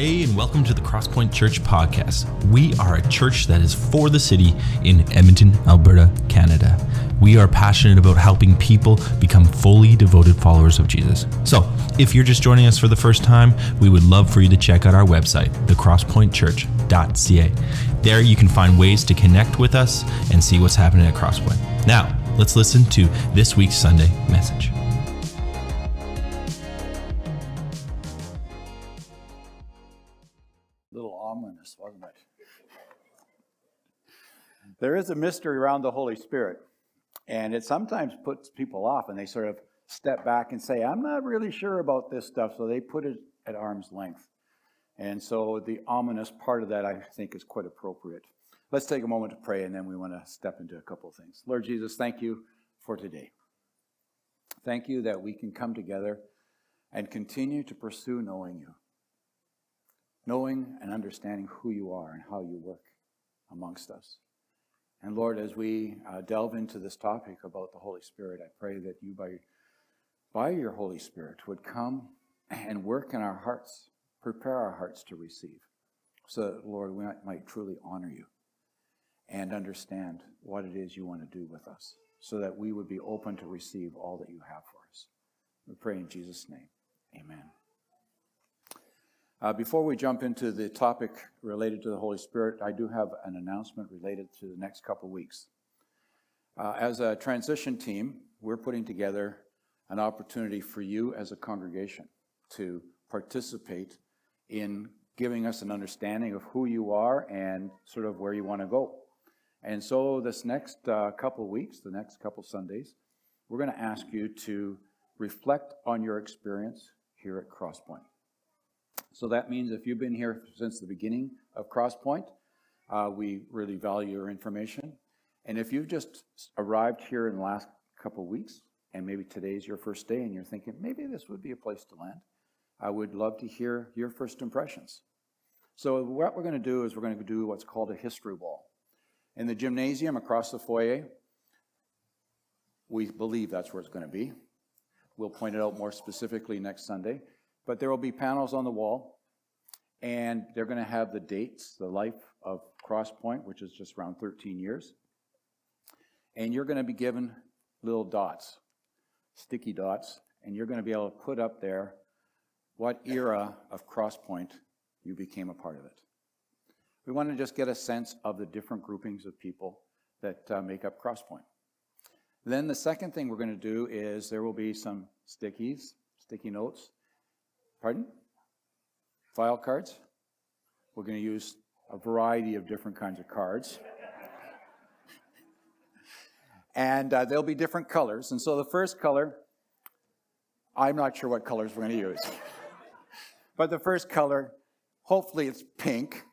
Hey, and welcome to the Crosspoint Church podcast. We are a church that is for the city in Edmonton, Alberta, Canada. We are passionate about helping people become fully devoted followers of Jesus. So, if you're just joining us for the first time, we would love for you to check out our website, thecrosspointchurch.ca. There you can find ways to connect with us and see what's happening at Crosspoint. Now, let's listen to this week's Sunday message. There is a mystery around the Holy Spirit, and it sometimes puts people off, and they sort of step back and say, I'm not really sure about this stuff, so they put it at arm's length. And so the ominous part of that, I think, is quite appropriate. Let's take a moment to pray, and then we want to step into a couple of things. Lord Jesus, thank you for today. Thank you that we can come together and continue to pursue knowing you knowing and understanding who you are and how you work amongst us. And Lord, as we uh, delve into this topic about the Holy Spirit, I pray that you, by, by your Holy Spirit, would come and work in our hearts, prepare our hearts to receive, so that, Lord, we might, might truly honor you and understand what it is you want to do with us, so that we would be open to receive all that you have for us. We pray in Jesus' name. Amen. Uh, before we jump into the topic related to the Holy Spirit, I do have an announcement related to the next couple weeks. Uh, as a transition team, we're putting together an opportunity for you as a congregation to participate in giving us an understanding of who you are and sort of where you want to go. And so, this next uh, couple weeks, the next couple Sundays, we're going to ask you to reflect on your experience here at Crosspoint. So that means if you've been here since the beginning of Crosspoint, uh, we really value your information. And if you've just arrived here in the last couple weeks, and maybe today's your first day, and you're thinking, maybe this would be a place to land, I would love to hear your first impressions. So what we're going to do is we're going to do what's called a history wall. In the gymnasium across the foyer, we believe that's where it's going to be. We'll point it out more specifically next Sunday. But there will be panels on the wall, and they're going to have the dates, the life of Crosspoint, which is just around 13 years. And you're going to be given little dots, sticky dots, and you're going to be able to put up there what era of Crosspoint you became a part of it. We want to just get a sense of the different groupings of people that uh, make up Crosspoint. Then the second thing we're going to do is there will be some stickies, sticky notes, Pardon? File cards. We're going to use a variety of different kinds of cards. and uh, there'll be different colors. And so the first color, I'm not sure what colors we're going to use. but the first color, hopefully it's pink.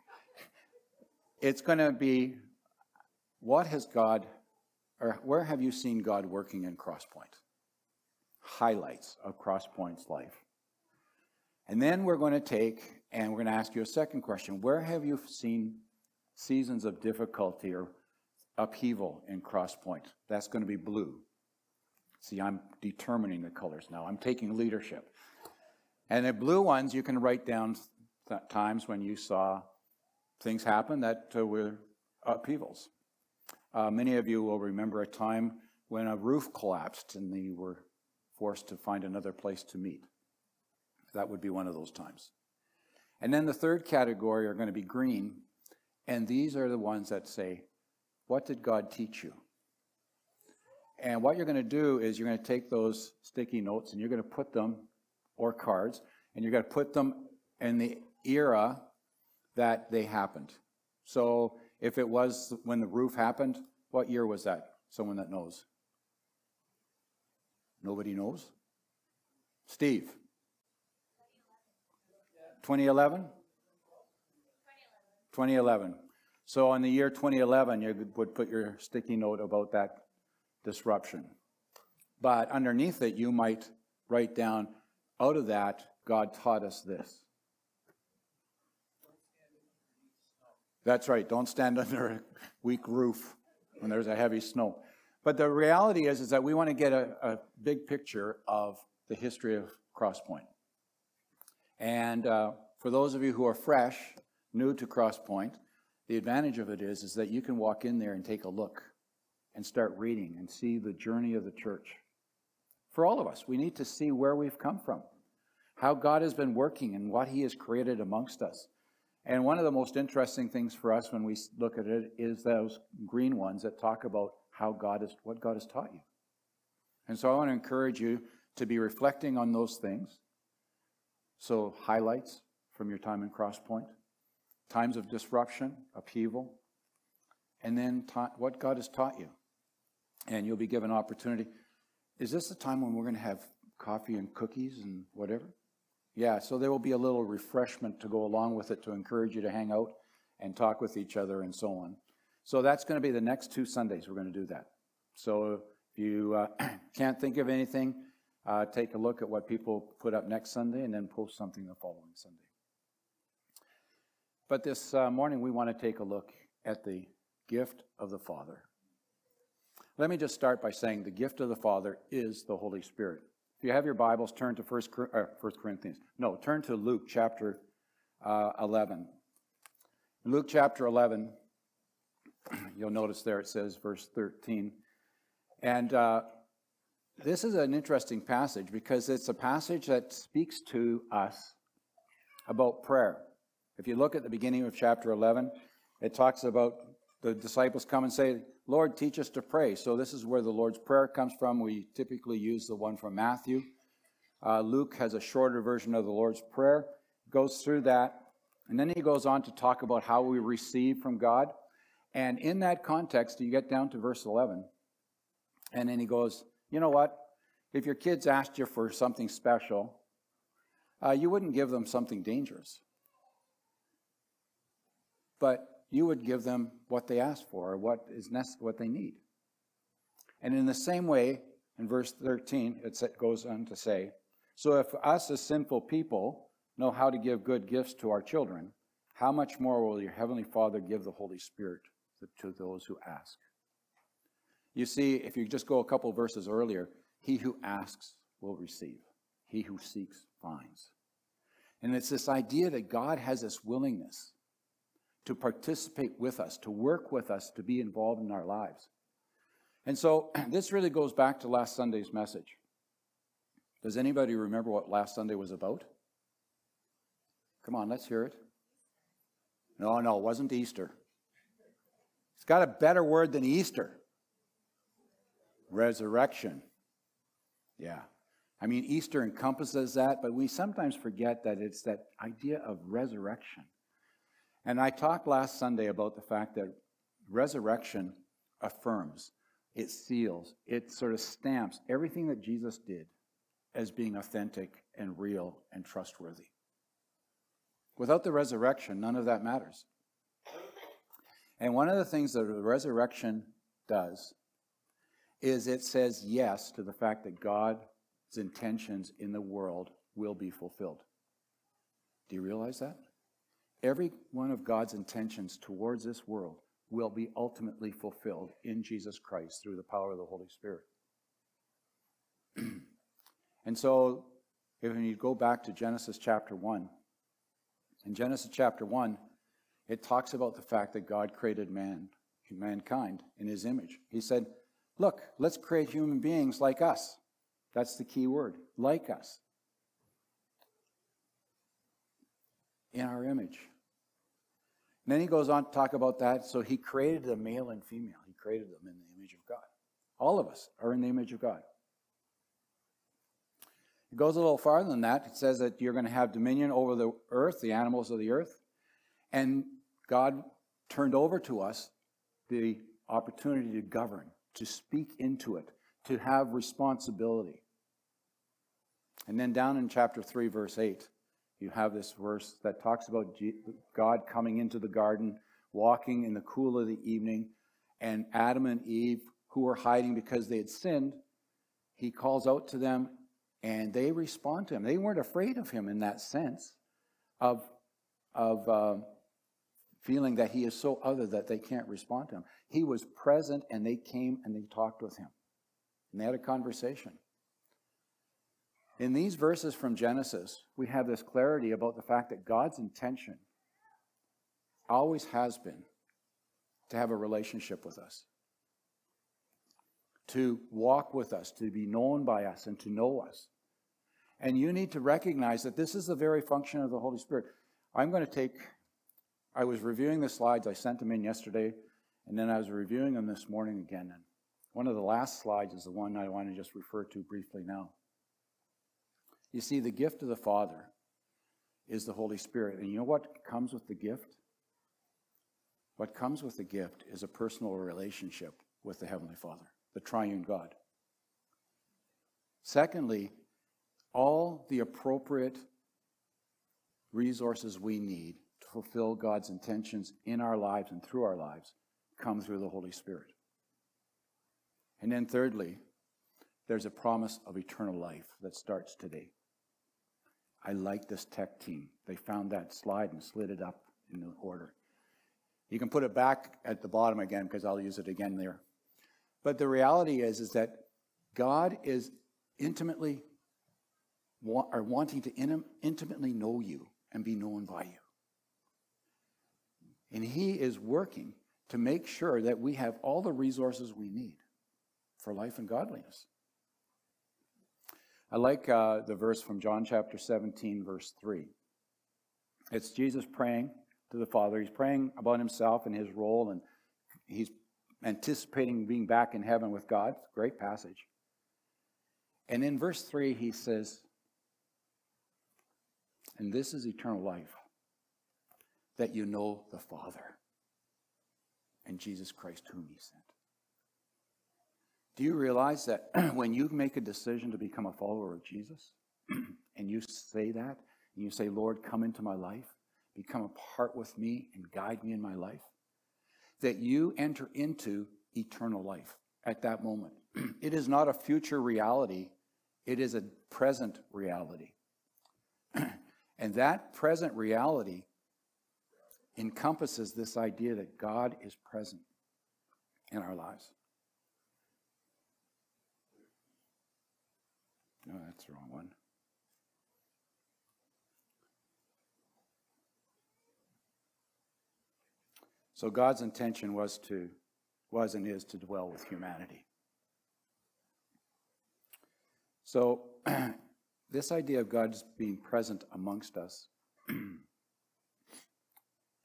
It's going to be what has God, or where have you seen God working in Crosspoint? Highlights of Crosspoint's life. And then we're going to take and we're going to ask you a second question. Where have you seen seasons of difficulty or upheaval in Crosspoint? That's going to be blue. See, I'm determining the colors now. I'm taking leadership. And the blue ones, you can write down times when you saw things happen that uh, were upheavals. Uh, many of you will remember a time when a roof collapsed and they were forced to find another place to meet. That would be one of those times. And then the third category are going to be green. And these are the ones that say, What did God teach you? And what you're going to do is you're going to take those sticky notes and you're going to put them, or cards, and you're going to put them in the era that they happened. So if it was when the roof happened, what year was that? Someone that knows. Nobody knows? Steve. 2011? 2011. So in the year 2011, you would put your sticky note about that disruption. But underneath it, you might write down, out of that, God taught us this. That's right, don't stand under a weak roof when there's a heavy snow. But the reality is, is that we want to get a, a big picture of the history of Crosspoint. And uh, for those of you who are fresh, new to Crosspoint, the advantage of it is, is that you can walk in there and take a look and start reading and see the journey of the church. For all of us, we need to see where we've come from, how God has been working and what He has created amongst us. And one of the most interesting things for us when we look at it is those green ones that talk about how God is, what God has taught you. And so I want to encourage you to be reflecting on those things. So, highlights from your time in Crosspoint, times of disruption, upheaval, and then ta- what God has taught you. And you'll be given opportunity. Is this the time when we're going to have coffee and cookies and whatever? Yeah, so there will be a little refreshment to go along with it to encourage you to hang out and talk with each other and so on. So that's going to be the next two Sundays we're going to do that. So if you uh, can't think of anything, uh, take a look at what people put up next Sunday and then post something the following Sunday. But this uh, morning, we want to take a look at the gift of the Father. Let me just start by saying the gift of the Father is the Holy Spirit. If you have your Bibles, turn to 1 uh, Corinthians. No, turn to Luke chapter uh, 11. Luke chapter 11, you'll notice there it says verse 13. And uh, this is an interesting passage because it's a passage that speaks to us about prayer. If you look at the beginning of chapter 11, it talks about the disciples come and say, Lord, teach us to pray. So this is where the Lord's Prayer comes from. We typically use the one from Matthew. Uh, Luke has a shorter version of the Lord's Prayer, goes through that, and then he goes on to talk about how we receive from God. And in that context, you get down to verse 11, and then he goes, You know what? If your kids asked you for something special, uh, you wouldn't give them something dangerous. But you would give them what they ask for or what is nec- what they need. And in the same way, in verse 13, it goes on to say, So if us as sinful people know how to give good gifts to our children, how much more will your Heavenly Father give the Holy Spirit to those who ask? You see, if you just go a couple verses earlier, he who asks will receive, he who seeks finds. And it's this idea that God has this willingness to participate with us, to work with us, to be involved in our lives. And so this really goes back to last Sunday's message. Does anybody remember what last Sunday was about? Come on, let's hear it. No, no, it wasn't Easter. It's got a better word than Easter resurrection. Yeah. I mean, Easter encompasses that, but we sometimes forget that it's that idea of resurrection. And I talked last Sunday about the fact that resurrection affirms, it seals, it sort of stamps everything that Jesus did as being authentic and real and trustworthy. Without the resurrection, none of that matters. And one of the things that the resurrection does is it says yes to the fact that God's intentions in the world will be fulfilled. Do you realize that? Every one of God's intentions towards this world will be ultimately fulfilled in Jesus Christ through the power of the Holy Spirit. and so, if you go back to Genesis chapter 1, in Genesis chapter 1, it talks about the fact that God created man, mankind in his image. He said, Look, let's create human beings like us. That's the key word, like us. in our image. And then he goes on to talk about that. So he created the male and female. He created them in the image of God. All of us are in the image of God. It goes a little farther than that. It says that you're going to have dominion over the earth, the animals of the earth. And God turned over to us the opportunity to govern, to speak into it, to have responsibility. And then down in chapter 3, verse 8, you have this verse that talks about God coming into the garden, walking in the cool of the evening, and Adam and Eve, who were hiding because they had sinned, he calls out to them and they respond to him. They weren't afraid of him in that sense of, of uh, feeling that he is so other that they can't respond to him. He was present and they came and they talked with him. And they had a conversation. In these verses from Genesis, we have this clarity about the fact that God's intention always has been to have a relationship with us, to walk with us, to be known by us, and to know us. And you need to recognize that this is the very function of the Holy Spirit. I'm going to take, I was reviewing the slides, I sent them in yesterday, and then I was reviewing them this morning again. And one of the last slides is the one I want to just refer to briefly now. You see, the gift of the Father is the Holy Spirit. And you know what comes with the gift? What comes with the gift is a personal relationship with the Heavenly Father, the triune God. Secondly, all the appropriate resources we need to fulfill God's intentions in our lives and through our lives come through the Holy Spirit. And then, thirdly, there's a promise of eternal life that starts today. I like this tech team. They found that slide and slid it up in the order. You can put it back at the bottom again because I'll use it again there. But the reality is, is that God is intimately are wanting to intimately know you and be known by you. And He is working to make sure that we have all the resources we need for life and godliness. I like uh, the verse from John chapter 17, verse 3. It's Jesus praying to the Father. He's praying about himself and his role, and he's anticipating being back in heaven with God. Great passage. And in verse 3, he says, And this is eternal life, that you know the Father and Jesus Christ, whom he sent. Do you realize that when you make a decision to become a follower of Jesus, and you say that, and you say, Lord, come into my life, become a part with me, and guide me in my life, that you enter into eternal life at that moment. it is not a future reality, it is a present reality. and that present reality encompasses this idea that God is present in our lives. No, that's the wrong one. So God's intention was to was and is to dwell with humanity. So this idea of God's being present amongst us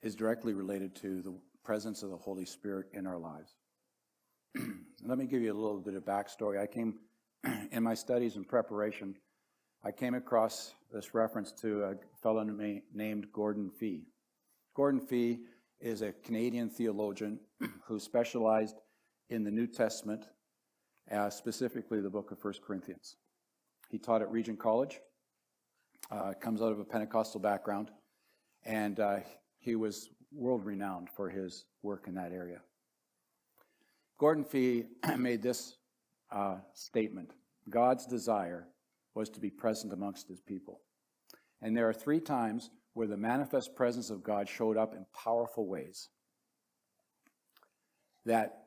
is directly related to the presence of the Holy Spirit in our lives. Let me give you a little bit of backstory. I came in my studies and preparation, I came across this reference to a fellow named Gordon Fee. Gordon Fee is a Canadian theologian who specialized in the New Testament, uh, specifically the book of 1 Corinthians. He taught at Regent College, uh, comes out of a Pentecostal background, and uh, he was world renowned for his work in that area. Gordon Fee made this uh, statement God's desire was to be present amongst his people. And there are three times where the manifest presence of God showed up in powerful ways that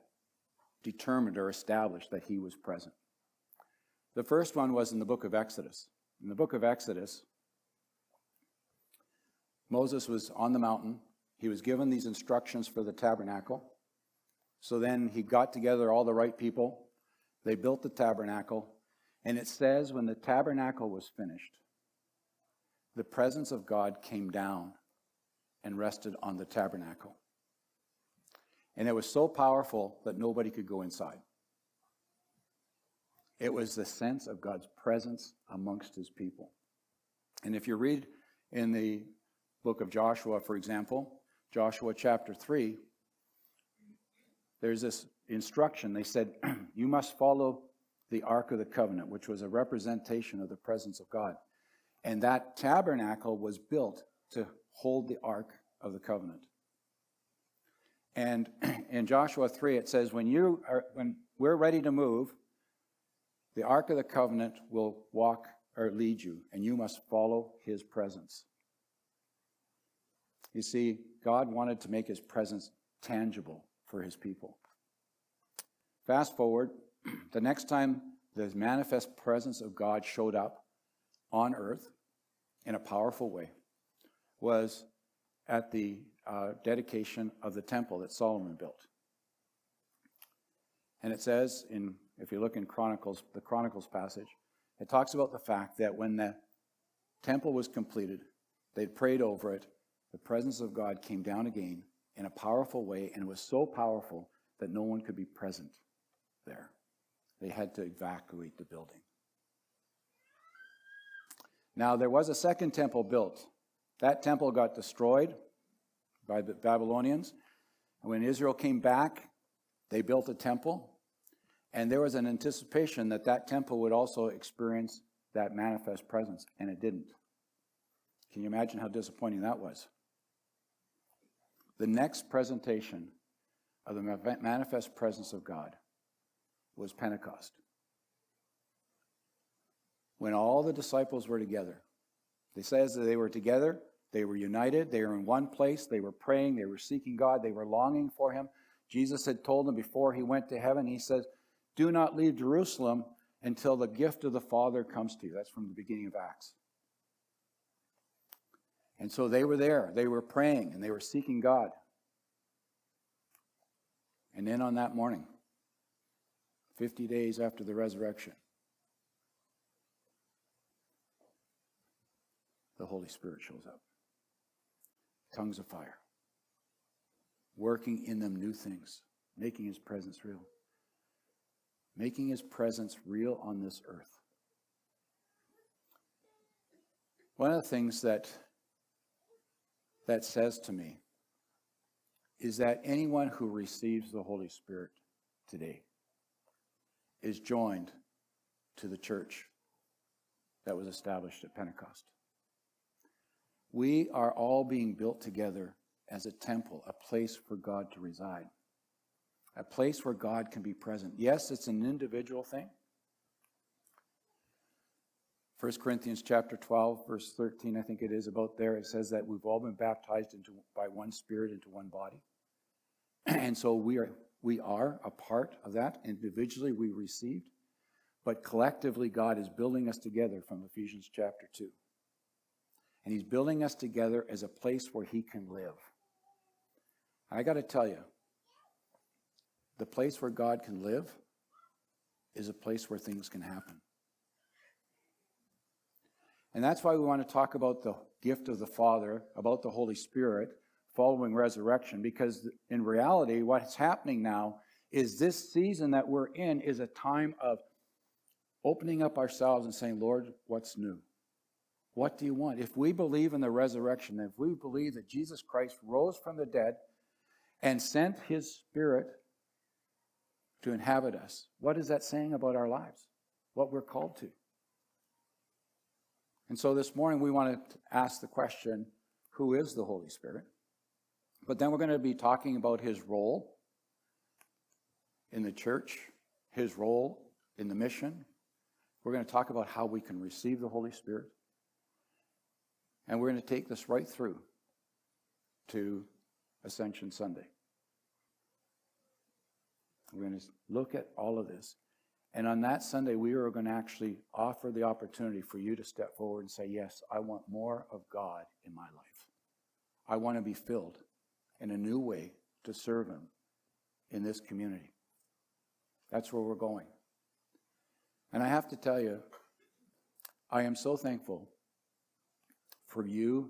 determined or established that he was present. The first one was in the book of Exodus. In the book of Exodus, Moses was on the mountain. He was given these instructions for the tabernacle. So then he got together all the right people they built the tabernacle, and it says when the tabernacle was finished, the presence of God came down and rested on the tabernacle. And it was so powerful that nobody could go inside. It was the sense of God's presence amongst his people. And if you read in the book of Joshua, for example, Joshua chapter 3, there's this instruction. They said, You must follow the Ark of the Covenant, which was a representation of the presence of God. And that tabernacle was built to hold the Ark of the Covenant. And in Joshua 3, it says, when, you are, when we're ready to move, the Ark of the Covenant will walk or lead you, and you must follow his presence. You see, God wanted to make his presence tangible for his people. Fast forward, the next time the manifest presence of God showed up on earth in a powerful way was at the uh, dedication of the temple that Solomon built. And it says in, if you look in Chronicles, the Chronicles passage, it talks about the fact that when the temple was completed, they'd prayed over it, the presence of God came down again in a powerful way, and was so powerful that no one could be present there. They had to evacuate the building. Now, there was a second temple built. That temple got destroyed by the Babylonians. And when Israel came back, they built a temple. And there was an anticipation that that temple would also experience that manifest presence, and it didn't. Can you imagine how disappointing that was? The next presentation of the manifest presence of God was Pentecost. When all the disciples were together, they says that they were together, they were united, they were in one place, they were praying, they were seeking God, they were longing for Him. Jesus had told them before He went to heaven, He says, Do not leave Jerusalem until the gift of the Father comes to you. That's from the beginning of Acts. And so they were there, they were praying, and they were seeking God. And then on that morning, 50 days after the resurrection, the Holy Spirit shows up. Tongues of fire. Working in them new things, making his presence real. Making his presence real on this earth. One of the things that that says to me is that anyone who receives the Holy Spirit today is joined to the church that was established at Pentecost. We are all being built together as a temple, a place for God to reside, a place where God can be present. Yes, it's an individual thing. 1 Corinthians chapter 12, verse 13, I think it is about there, it says that we've all been baptized into, by one spirit into one body. And so we are, we are a part of that. Individually, we received, but collectively, God is building us together from Ephesians chapter 2. And He's building us together as a place where He can live. I got to tell you, the place where God can live is a place where things can happen. And that's why we want to talk about the gift of the Father, about the Holy Spirit following resurrection, because in reality, what's happening now is this season that we're in is a time of opening up ourselves and saying, Lord, what's new? What do you want? If we believe in the resurrection, if we believe that Jesus Christ rose from the dead and sent his Spirit to inhabit us, what is that saying about our lives? What we're called to? And so this morning we want to ask the question who is the Holy Spirit? But then we're going to be talking about his role in the church, his role in the mission. We're going to talk about how we can receive the Holy Spirit. And we're going to take this right through to Ascension Sunday. We're going to look at all of this. And on that Sunday, we are going to actually offer the opportunity for you to step forward and say, Yes, I want more of God in my life. I want to be filled in a new way to serve Him in this community. That's where we're going. And I have to tell you, I am so thankful for you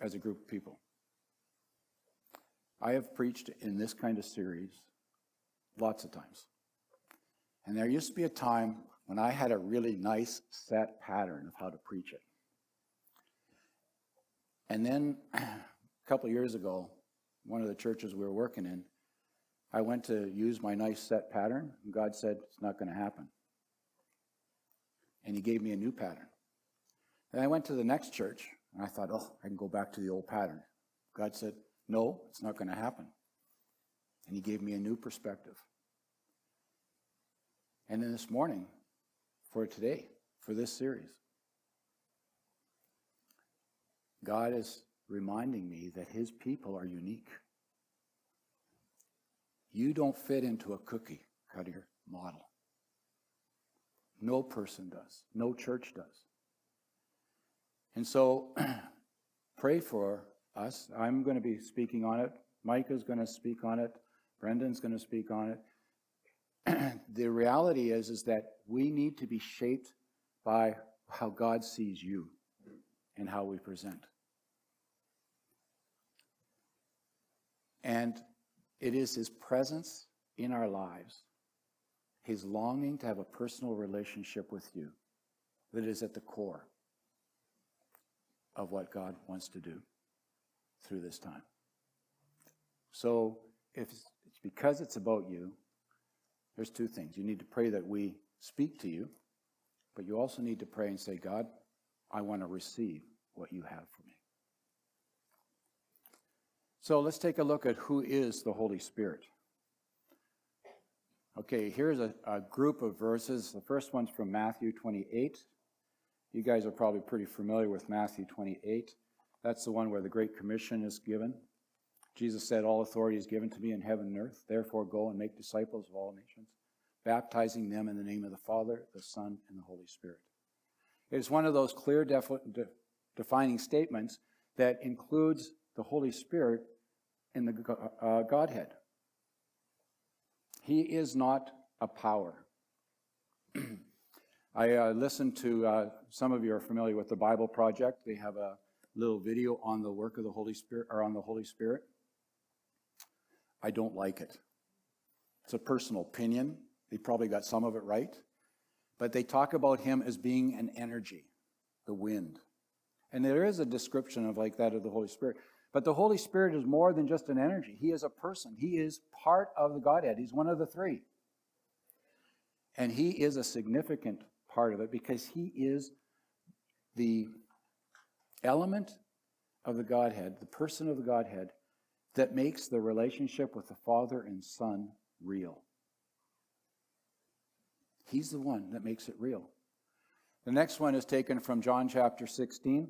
as a group of people. I have preached in this kind of series lots of times. And there used to be a time when I had a really nice set pattern of how to preach it. And then a couple years ago, one of the churches we were working in, I went to use my nice set pattern, and God said, It's not going to happen. And He gave me a new pattern. Then I went to the next church and I thought, oh, I can go back to the old pattern. God said, no, it's not going to happen. And He gave me a new perspective. And then this morning, for today, for this series, God is reminding me that His people are unique. You don't fit into a cookie cutter model. No person does. No church does. And so pray for us. I'm going to be speaking on it. Micah's going to speak on it. Brendan's going to speak on it. the reality is, is that we need to be shaped by how God sees you and how we present. And it is His presence in our lives, His longing to have a personal relationship with you, that is at the core of what God wants to do through this time. So, if it's because it's about you, there's two things. You need to pray that we speak to you, but you also need to pray and say, God, I want to receive what you have for me. So let's take a look at who is the Holy Spirit. Okay, here's a, a, group of verses. The first one's from Matthew 28. You guys are probably pretty familiar with Matthew 28. That's the one where the Great Commission is given. Jesus said, All authority is given to me in heaven and earth. Therefore, go and make disciples of all nations, baptizing them in the name of the Father, the Son, and the Holy Spirit. It is one of those clear, de- defining statements that includes the Holy Spirit in the uh, Godhead. He is not a power. I uh, listened to, uh, some of you are familiar with the Bible Project. They have a little video on the work of the Holy Spirit, or on the Holy Spirit. I don't like it. It's a personal opinion. They probably got some of it right. But they talk about him as being an energy, the wind. And there is a description of like that of the Holy Spirit. But the Holy Spirit is more than just an energy. He is a person. He is part of the Godhead. He's one of the three. And he is a significant part of it because he is the element of the Godhead, the person of the Godhead, that makes the relationship with the Father and Son real. He's the one that makes it real. The next one is taken from John chapter 16.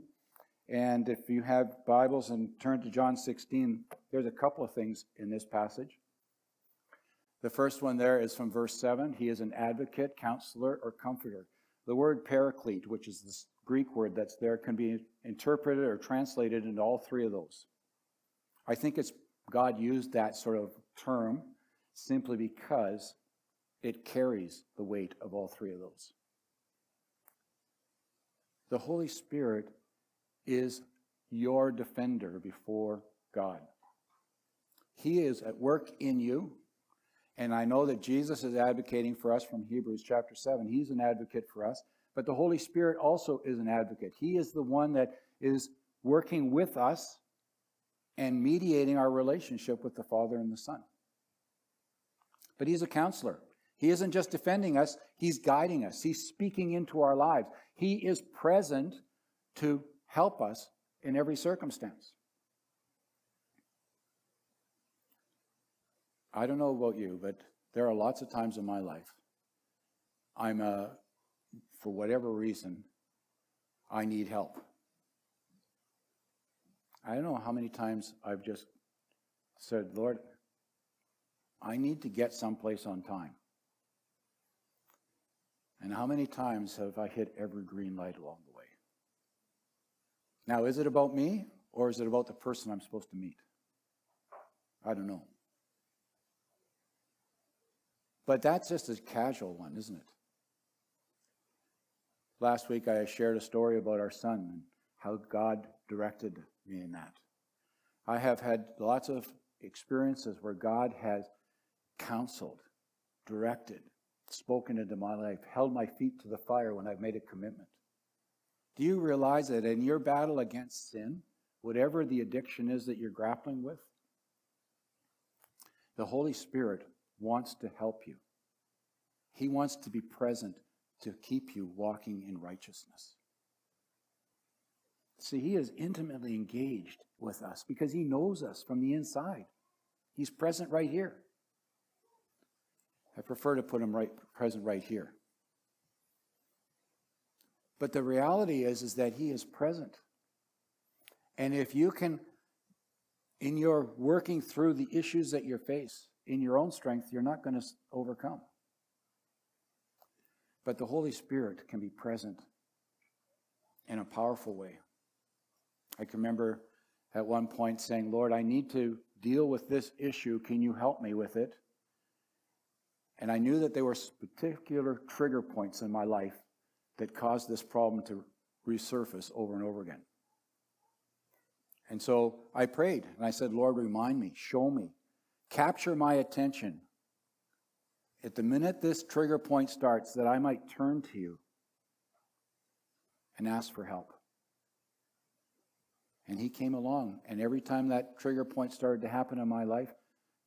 And if you have Bibles and turn to John 16, there's a couple of things in this passage. The first one there is from verse 7. He is an advocate, counselor, or comforter. The word paraclete, which is this Greek word that's there, can be interpreted or translated into all three of those. I think it's God used that sort of term simply because it carries the weight of all three of those. The Holy Spirit is your defender before God. He is at work in you. And I know that Jesus is advocating for us from Hebrews chapter 7. He's an advocate for us. But the Holy Spirit also is an advocate. He is the one that is working with us and mediating our relationship with the Father and the Son. But He's a counselor. He isn't just defending us, He's guiding us. He's speaking into our lives. He is present to help us in every circumstance. I don't know about you, but there are lots of times in my life I'm a, for whatever reason, I need help. I don't know how many times I've just said, Lord, I need to get someplace on time. And how many times have I hit every green light along the way? Now, is it about me or is it about the person I'm supposed to meet? I don't know. But that's just a casual one, isn't it? Last week I shared a story about our son and how God directed me in that. I have had lots of experiences where God has counseled, directed, spoken into my life, held my feet to the fire when I've made a commitment. Do you realize that in your battle against sin, whatever the addiction is that you're grappling with, the Holy Spirit wants to help you. He wants to be present to keep you walking in righteousness. See, He is intimately engaged with us because He knows us from the inside. He's present right here. I prefer to put Him right present right here. But the reality is, is that He is present. And if you can, in your working through the issues that you face, in your own strength, you're not going to overcome. But the Holy Spirit can be present in a powerful way I can remember at one point saying, Lord, I need to deal with this issue. Can you help me with it? And I knew that there were particular trigger points in my life that caused this problem to resurface over and over again. And so I prayed and I said, Lord, remind me, show me, capture my attention. At the minute this trigger point starts, that I might turn to you and ask for help. And he came along, and every time that trigger point started to happen in my life,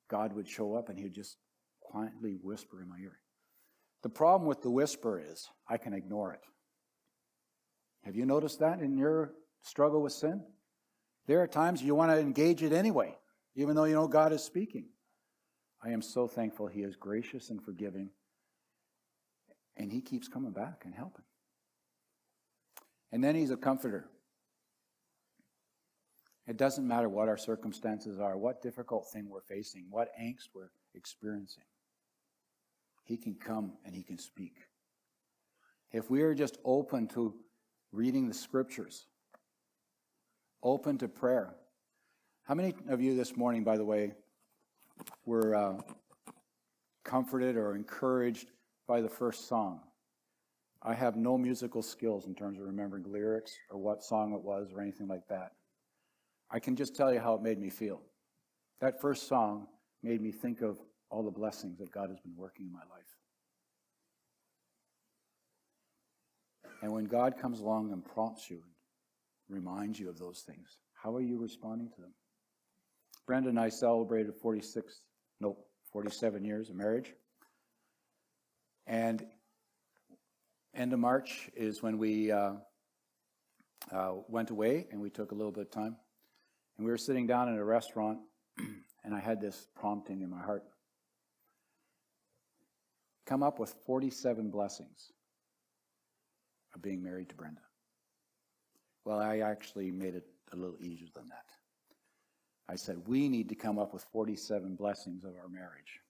God would show up and he'd just quietly whisper in my ear. The problem with the whisper is I can ignore it. Have you noticed that in your struggle with sin? There are times you want to engage it anyway, even though you know God is speaking. I am so thankful He is gracious and forgiving, and He keeps coming back and helping. And then He's a comforter. It doesn't matter what our circumstances are, what difficult thing we're facing, what angst we're experiencing. He can come and He can speak. If we are just open to reading the scriptures, open to prayer. How many of you this morning, by the way, were uh, comforted or encouraged by the first song? I have no musical skills in terms of remembering lyrics or what song it was or anything like that. I can just tell you how it made me feel. That first song made me think of all the blessings that God has been working in my life. And when God comes along and prompts you and reminds you of those things, how are you responding to them? Brenda and I celebrated 46, nope, 47 years of marriage. And end of March is when we uh, uh, went away and we took a little bit of time. And we were sitting down in a restaurant, and I had this prompting in my heart come up with 47 blessings of being married to Brenda. Well, I actually made it a little easier than that. I said, we need to come up with 47 blessings of our marriage.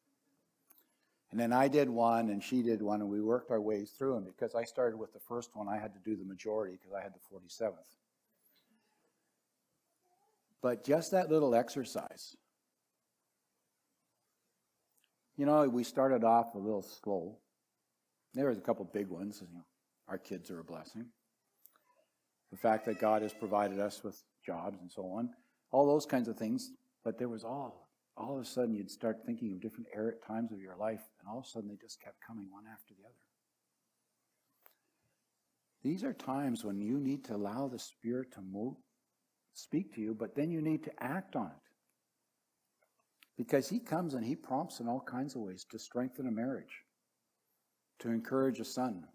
And then I did one and she did one, and we worked our ways through them. Because I started with the first one, I had to do the majority because I had the 47th. But just that little exercise, you know, we started off a little slow. There was a couple big ones. You know, our kids are a blessing. The fact that God has provided us with jobs and so on, all those kinds of things. But there was all, all of a sudden you'd start thinking of different er, times of your life, and all of a sudden they just kept coming one after the other. These are times when you need to allow the Spirit to move, speak to you, but then you need to act on it. Because He comes and He prompts in all kinds of ways to strengthen a marriage, to encourage a son,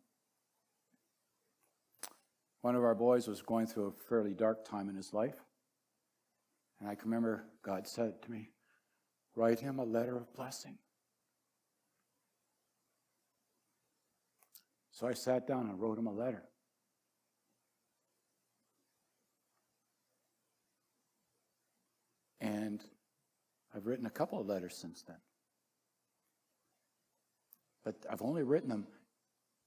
one of our boys was going through a fairly dark time in his life. And I can remember God said to me, Write him a letter of blessing. So I sat down and wrote him a letter. And I've written a couple of letters since then. But I've only written them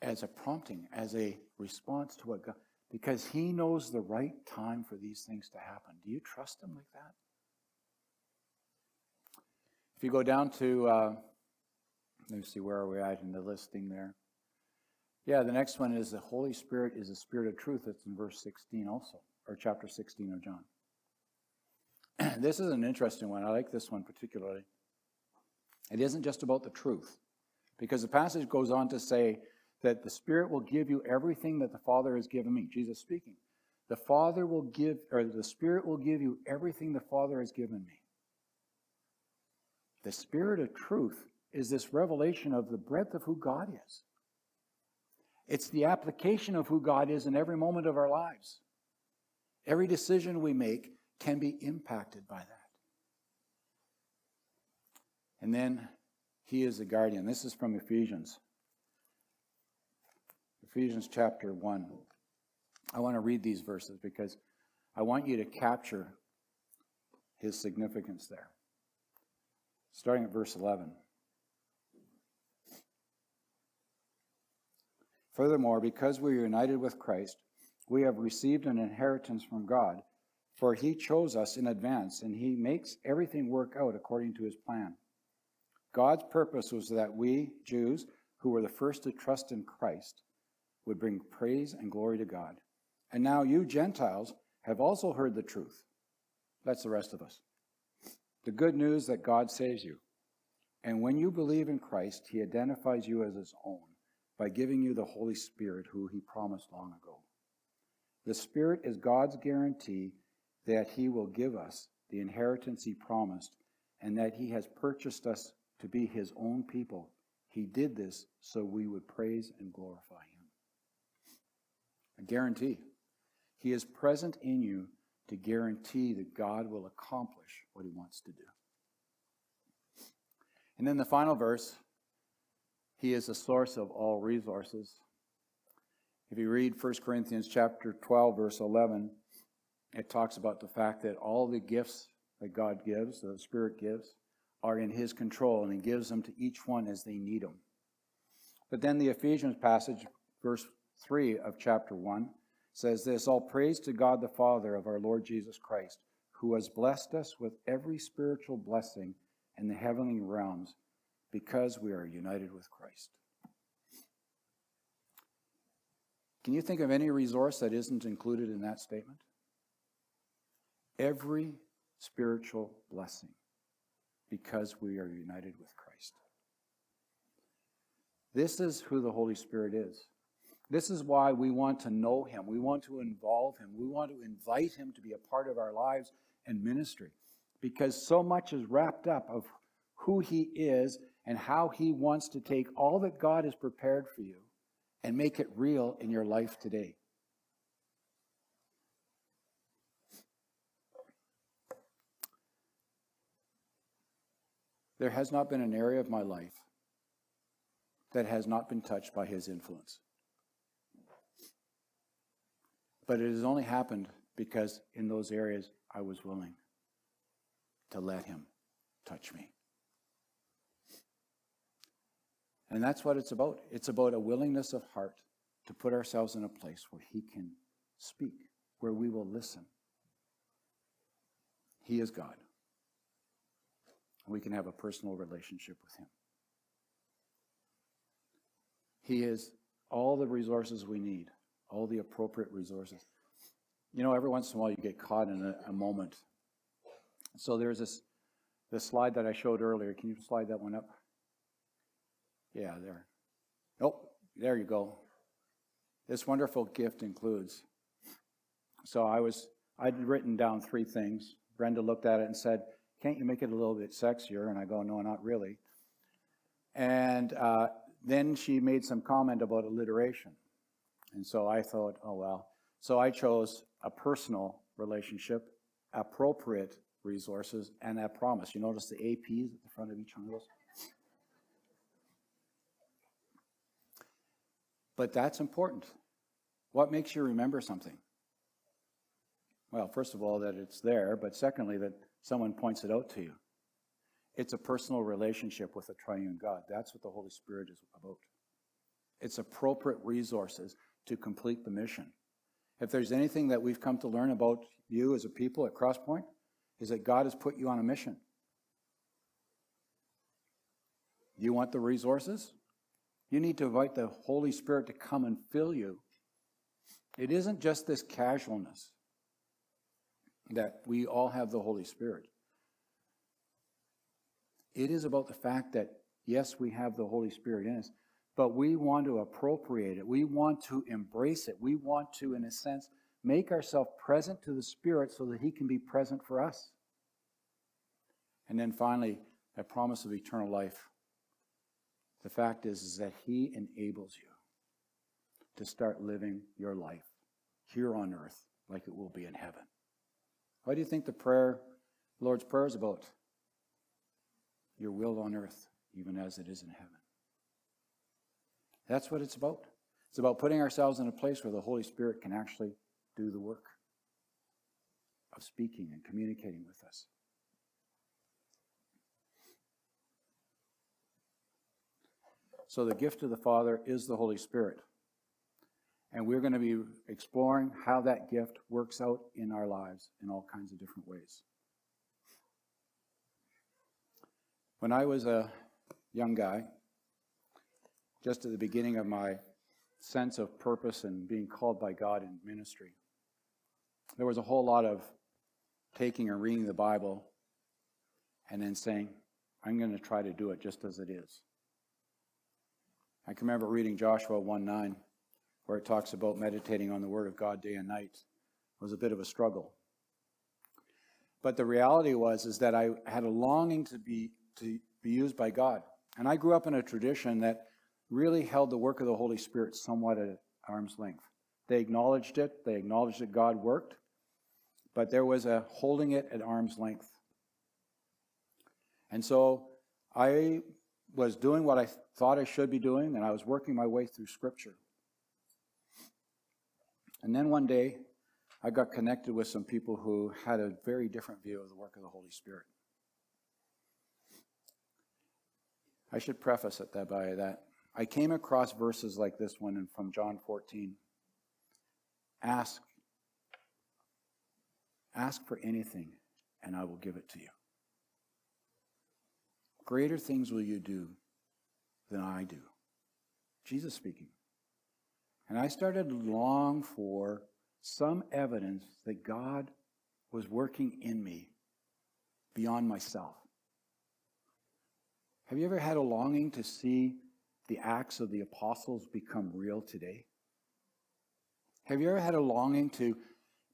as a prompting, as a response to what God because he knows the right time for these things to happen. Do you trust him like that? If you go down to, uh, let me see, where are we at in the listing there? Yeah, the next one is the Holy Spirit is the Spirit of truth. It's in verse 16 also, or chapter 16 of John. this is an interesting one. I like this one particularly. It isn't just about the truth, because the passage goes on to say that the Spirit will give you everything that the Father has given me. Jesus speaking. The Father will give, or the Spirit will give you everything the Father has given me. The Spirit of truth is this revelation of the breadth of who God is. It's the application of who God is in every moment of our lives. Every decision we make can be impacted by that. And then He is the guardian. This is from Ephesians. Ephesians chapter 1. I want to read these verses because I want you to capture his significance there. Starting at verse 11. Furthermore, because we are united with Christ, we have received an inheritance from God, For he chose us in advance, and he makes everything work out according to his plan. God's purpose was that we, Jews, who were the first to trust in Christ, would bring praise and glory to God. And now you, Gentiles, have also heard the truth. That's the rest of us. The good news that God saves you. And when you believe in Christ, he identifies you as his own by giving you the Holy Spirit, who he promised long ago. The Spirit is God's guarantee that he will give us the inheritance he promised and that he has purchased us to be his own people. He did this so we would praise and glorify him. A guarantee. He is present in you to guarantee that God will accomplish what he wants to do. And then the final verse, he is the source of all resources. If you read 1 Corinthians chapter 12 verse 11, it talks about the fact that all the gifts that God gives, the Spirit gives, are in His control, and He gives them to each one as they need them. But then the Ephesians passage, verse 3 of chapter 1, says this All praise to God the Father of our Lord Jesus Christ, who has blessed us with every spiritual blessing in the heavenly realms because we are united with Christ. Can you think of any resource that isn't included in that statement? Every spiritual blessing because we are united with Christ. This is who the Holy Spirit is. This is why we want to know Him. We want to involve Him. We want to invite Him to be a part of our lives and ministry because so much is wrapped up of who He is and how He wants to take all that God has prepared for you and make it real in your life today. There has not been an area of my life that has not been touched by his influence. But it has only happened because in those areas I was willing to let him touch me. And that's what it's about. It's about a willingness of heart to put ourselves in a place where he can speak, where we will listen. He is God we can have a personal relationship with Him. He is all the resources we need, all the appropriate resources. You know, every once in a while you get caught in a, a moment. So there's this, this slide that I showed earlier. Can you slide that one up? Yeah, there. Oh, there you go. This wonderful gift includes. So I was, I'd written down three things. Brenda looked at it and said, can't you make it a little bit sexier? And I go, no, not really. And uh, then she made some comment about alliteration. And so I thought, oh, well. So I chose a personal relationship, appropriate resources, and a promise. You notice the APs at the front of each one of those? But that's important. What makes you remember something? Well, first of all, that it's there, but secondly, that someone points it out to you. It's a personal relationship with a triune God. That's what the Holy Spirit is about. It's appropriate resources to complete the mission. If there's anything that we've come to learn about you as a people at Crosspoint, is that God has put you on a mission. You want the resources? You need to invite the Holy Spirit to come and fill you. It isn't just this casualness that we all have the Holy Spirit. It is about the fact that, yes, we have the Holy Spirit in us, but we want to appropriate it. We want to embrace it. We want to, in a sense, make ourselves present to the Spirit so that He can be present for us. And then finally, that promise of eternal life. The fact is, is that He enables you to start living your life here on earth like it will be in heaven. Why do you think the prayer, Lord's Prayer is about? Your will on earth, even as it is in heaven. That's what it's about. It's about putting ourselves in a place where the Holy Spirit can actually do the work of speaking and communicating with us. So the gift of the Father is the Holy Spirit. And we're going to be exploring how that gift works out in our lives in all kinds of different ways. When I was a young guy, just at the beginning of my sense of purpose and being called by God in ministry, there was a whole lot of taking and reading the Bible and then saying, I'm going to try to do it just as it is. I can remember reading Joshua 1 9, where it talks about meditating on the Word of God day and night. Was a bit of a struggle. But the reality was is that I had a longing to be to be used by God. And I grew up in a tradition that really held the work of the Holy Spirit somewhat at arm's length. They acknowledged it, they acknowledged that God worked, but there was a holding it at arm's length. And so I was doing what I thought I should be doing, and I was working my way through Scripture. And then one day, I got connected with some people who had a very different view of the work of the Holy Spirit. I should preface it that by that. I came across verses like this one from John 14. Ask, ask for anything, and I will give it to you. Greater things will you do than I do. Jesus speaking. And I started to long for some evidence that God was working in me beyond myself. Have you ever had a longing to see the acts of the apostles become real today? Have you ever had a longing to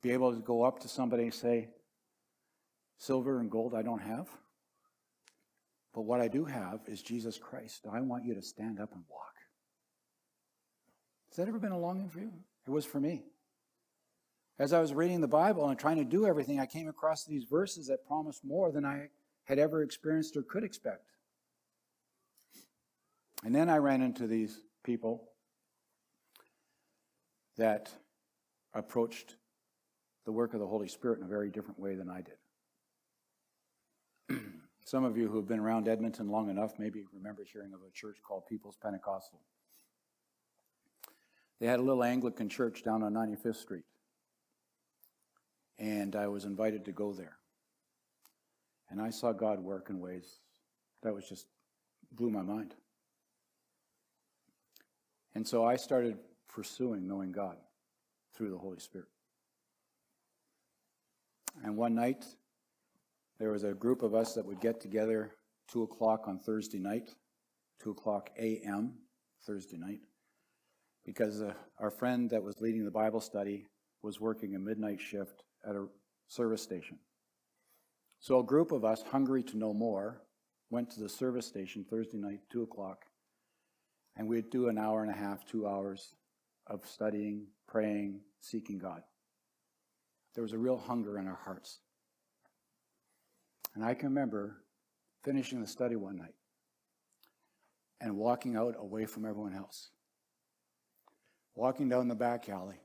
be able to go up to somebody and say, Silver and gold I don't have, but what I do have is Jesus Christ. I want you to stand up and walk. That ever been a longing for you? It was for me. As I was reading the Bible and trying to do everything, I came across these verses that promised more than I had ever experienced or could expect. And then I ran into these people that approached the work of the Holy Spirit in a very different way than I did. Some of you who have been around Edmonton long enough maybe remember hearing of a church called People's Pentecostal. They had a little Anglican church down on 95th Street. And I was invited to go there. And I saw God work in ways that was just blew my mind. And so I started pursuing knowing God through the Holy Spirit. And one night, there was a group of us that would get together 2 o'clock on Thursday night, 2 o'clock a.m. Thursday night, because uh, our friend that was leading the Bible study was working a midnight shift at a service station. So a group of us, hungry to know more, went to the service station Thursday night, 2 o'clock, and we'd do an hour and a half, two hours of studying, praying, seeking God. There was a real hunger in our hearts. And I can remember finishing the study one night and walking out away from everyone else. Walking down the back alley,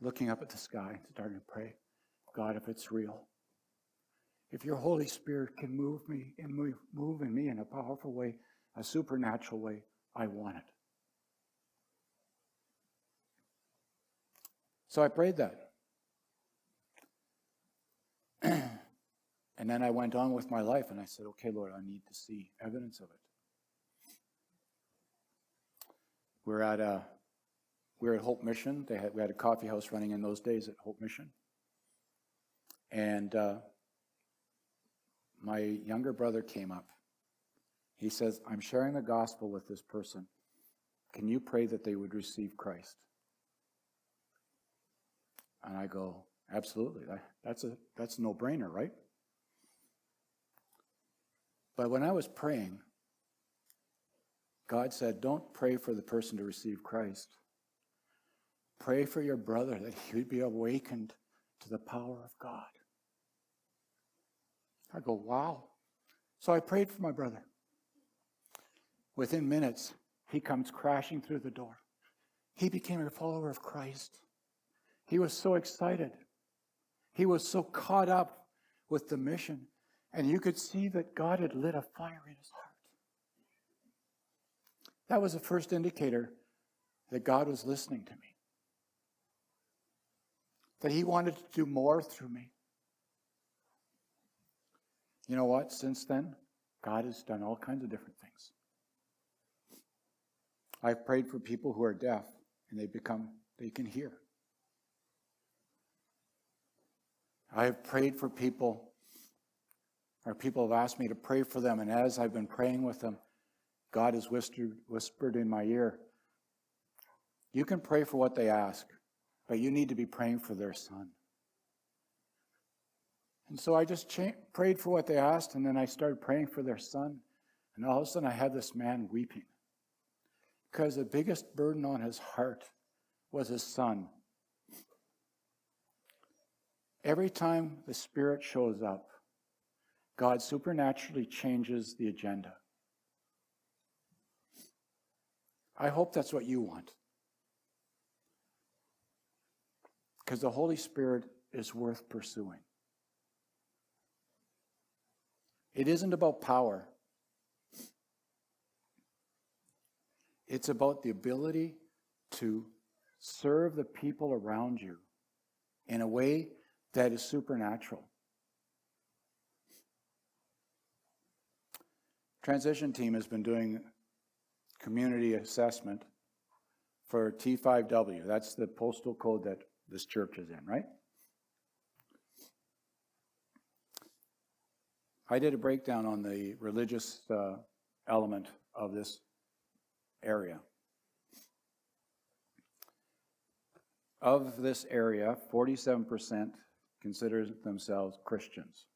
looking up at the sky, starting to pray, God, if it's real, if your Holy Spirit can move me and move, move in me in a powerful way, a supernatural way, I want it. So I prayed that. and then I went on with my life and I said, okay, Lord, I need to see evidence of it. We're at a we're at Hope Mission. They had, we had a coffee house running in those days at Hope Mission. And uh, my younger brother came up he says, I'm sharing the gospel with this person. Can you pray that they would receive Christ? And I go, absolutely. That's a, that's a no brainer, right? But when I was praying, God said, Don't pray for the person to receive Christ. Pray for your brother that he would be awakened to the power of God. I go, Wow. So I prayed for my brother. Within minutes, he comes crashing through the door. He became a follower of Christ. He was so excited. He was so caught up with the mission. And you could see that God had lit a fire in his heart. That was the first indicator that God was listening to me, that He wanted to do more through me. You know what? Since then, God has done all kinds of different things. I've prayed for people who are deaf and they become, they can hear. I have prayed for people, or people have asked me to pray for them, and as I've been praying with them, God has whispered, whispered in my ear, You can pray for what they ask, but you need to be praying for their son. And so I just cha- prayed for what they asked, and then I started praying for their son. And all of a sudden, I had this man weeping because the biggest burden on his heart was his son. Every time the Spirit shows up, God supernaturally changes the agenda. I hope that's what you want. Because the Holy Spirit is worth pursuing. It isn't about power, it's about the ability to serve the people around you in a way that is supernatural. Transition team has been doing community assessment for T5W. That's the postal code that this church is in, right? I did a breakdown on the religious uh, element of this area. Of this area, 47% consider themselves Christians.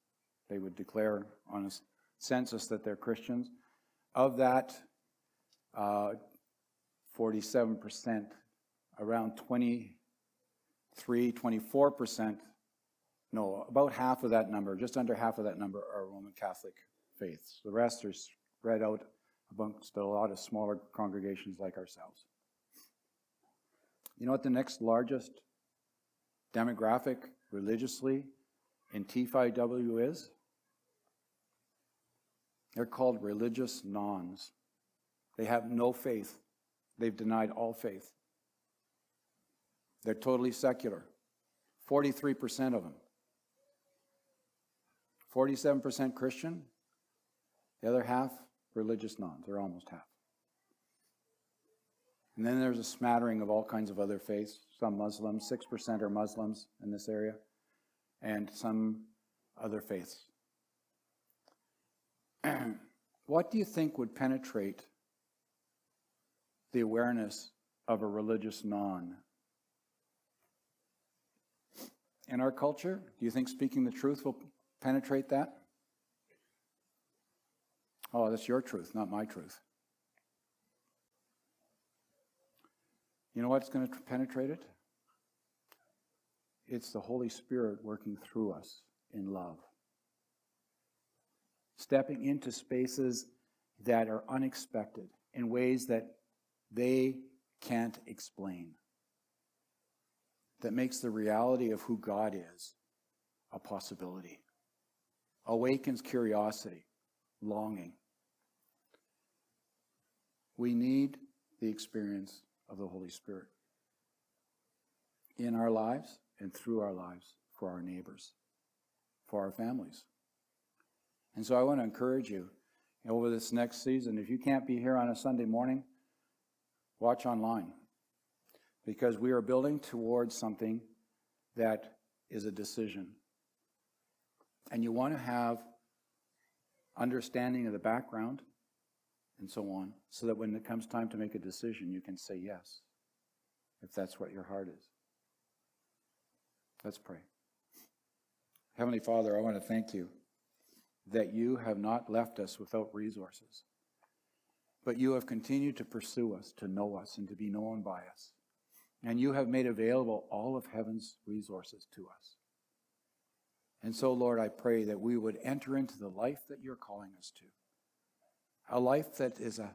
They would declare on a census that they're Christians. Of that, uh, 47%, around 23, 24%, no, about half of that number, just under half of that number are Roman Catholic faiths. The rest are spread out amongst a lot of smaller congregations like ourselves. You know what the next largest demographic religiously in T5W is? They're called religious nones. They have no faith. They've denied all faith. They're totally secular. 43% of them. 47% Christian. The other half, religious nones, or almost half. And then there's a smattering of all kinds of other faiths. Some Muslims, 6% are Muslims in this area, and some other faiths. what do you think would penetrate the awareness of a religious none? In our culture, do you think speaking the truth will penetrate that? Oh, that's your truth, not my truth. You know what's going to penetrate it? It's the Holy Spirit working through us in love. Stepping into spaces that are unexpected in ways that they can't explain. That makes the reality of who God is a possibility. Awakens curiosity, longing. We need the experience of the Holy Spirit in our lives and through our lives for our neighbors, for our families. And so I want to encourage you over this next season, if you can't be here on a Sunday morning, watch online because we are building towards something that is a decision. And you want to have understanding of the background and so on, so that when it comes time to make a decision, you can say yes, if that's what your heart is. Let's pray. Heavenly Father, I want to thank you that you have not left us without resources, but you have continued to pursue us, to know us, and to be known by us. And you have made available all of heaven's resources to us. And so, Lord, I pray that we would enter into the life that you're calling us to. A life that is a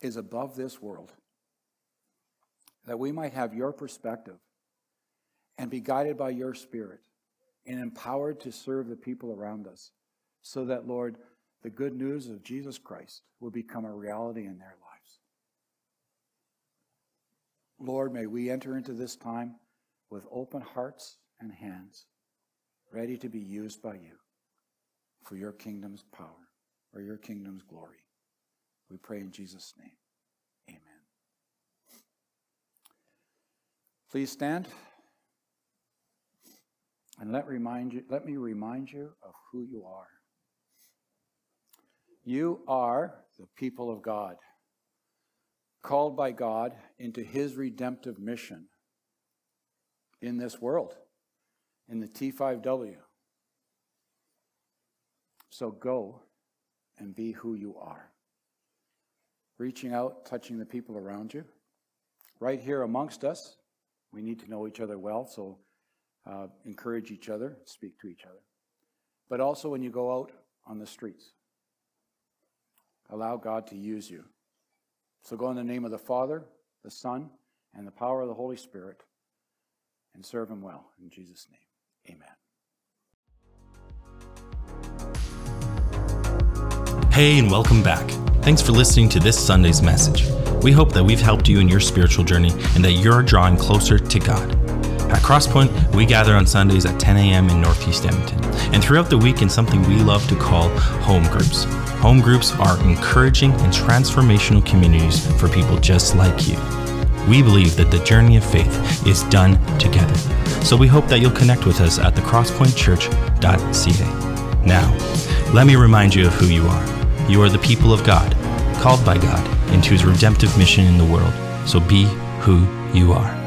is above this world. That we might have your perspective and be guided by your spirit and empowered to serve the people around us so that lord the good news of jesus christ will become a reality in their lives Lord, may we enter into this time with open hearts and hands, ready to be used by you for your kingdom's power or your kingdom's glory. We pray in Jesus' name. Amen. Please stand. And let, remind you, let me remind you of who you are. You are the people of God, called by God into his redemptive mission in this world, in the T5W. So go and be who you are. Reaching out, touching the people around you. Right here amongst us, we need to know each other well, so uh, encourage each other, speak to each other. But also when you go out on the streets, allow God to use you. So go in the name of the Father, the Son, and the power of the Holy Spirit and serve Him well. In Jesus' name, amen. Hey, and welcome back. Thanks for listening to this Sunday's message. We hope that we've helped you in your spiritual journey and that you're drawing closer to God. At Crosspoint, we gather on Sundays at 10 a.m. in Northeast Edmonton, and throughout the week in something we love to call home groups. Home groups are encouraging and transformational communities for people just like you. We believe that the journey of faith is done together, so we hope that you'll connect with us at thecrosspointchurch.ca. Now, let me remind you of who you are. You are the people of God, called by God into his redemptive mission in the world, so be who you are.